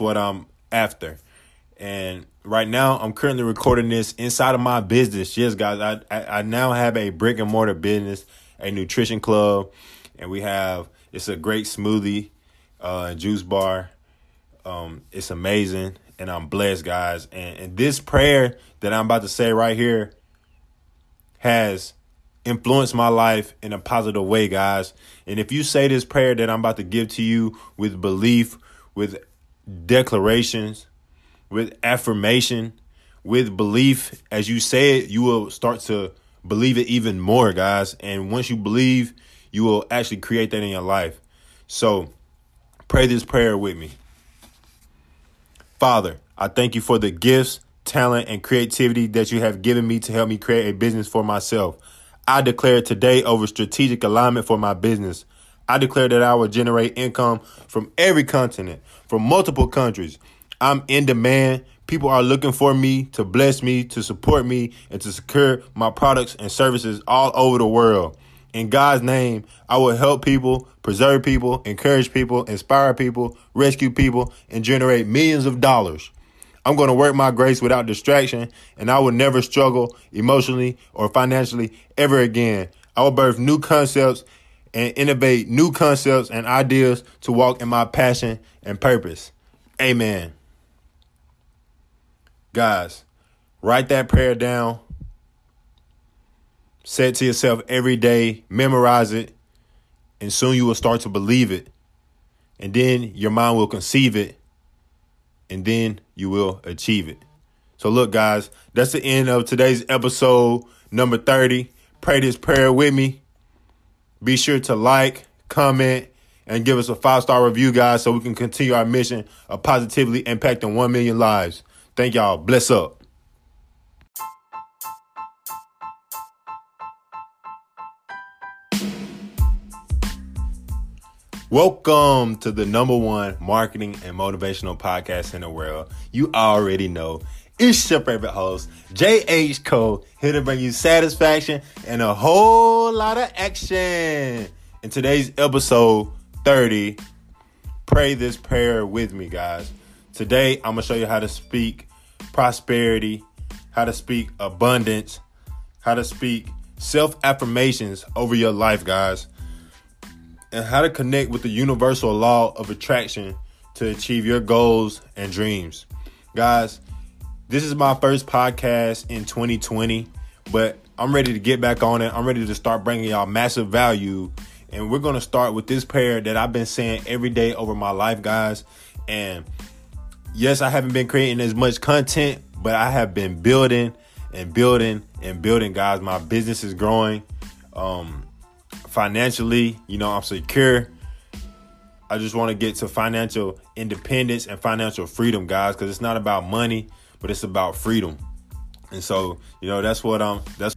what I'm after. And right now, I'm currently recording this inside of my business. Yes, guys, I, I, I now have a brick and mortar business, a nutrition club, and we have it's a great smoothie uh, juice bar. Um, it's amazing, and I'm blessed, guys. And, and this prayer that I'm about to say right here has influenced my life in a positive way, guys. And if you say this prayer that I'm about to give to you with belief, with declarations, with affirmation, with belief, as you say it, you will start to believe it even more, guys. And once you believe, you will actually create that in your life. So pray this prayer with me. Father, I thank you for the gifts, talent, and creativity that you have given me to help me create a business for myself. I declare today over strategic alignment for my business. I declare that I will generate income from every continent, from multiple countries. I'm in demand. People are looking for me to bless me, to support me, and to secure my products and services all over the world. In God's name, I will help people, preserve people, encourage people, inspire people, rescue people, and generate millions of dollars. I'm going to work my grace without distraction, and I will never struggle emotionally or financially ever again. I will birth new concepts and innovate new concepts and ideas to walk in my passion and purpose. Amen. Guys, write that prayer down. Say it to yourself every day, memorize it, and soon you will start to believe it. And then your mind will conceive it, and then you will achieve it. So, look, guys, that's the end of today's episode number 30. Pray this prayer with me. Be sure to like, comment, and give us a five star review, guys, so we can continue our mission of positively impacting 1 million lives. Thank y'all. Bless up. Welcome to the number one marketing and motivational podcast in the world. You already know it's your favorite host, JH Cole, here to bring you satisfaction and a whole lot of action. In today's episode 30, pray this prayer with me, guys. Today, I'm going to show you how to speak prosperity, how to speak abundance, how to speak self affirmations over your life, guys and how to connect with the universal law of attraction to achieve your goals and dreams. Guys, this is my first podcast in 2020, but I'm ready to get back on it. I'm ready to start bringing y'all massive value. And we're going to start with this prayer that I've been saying every day over my life, guys. And yes, I haven't been creating as much content, but I have been building and building and building, guys. My business is growing. Um, financially, you know, I'm secure. I just want to get to financial independence and financial freedom, guys, because it's not about money, but it's about freedom. And so, you know, that's what um that's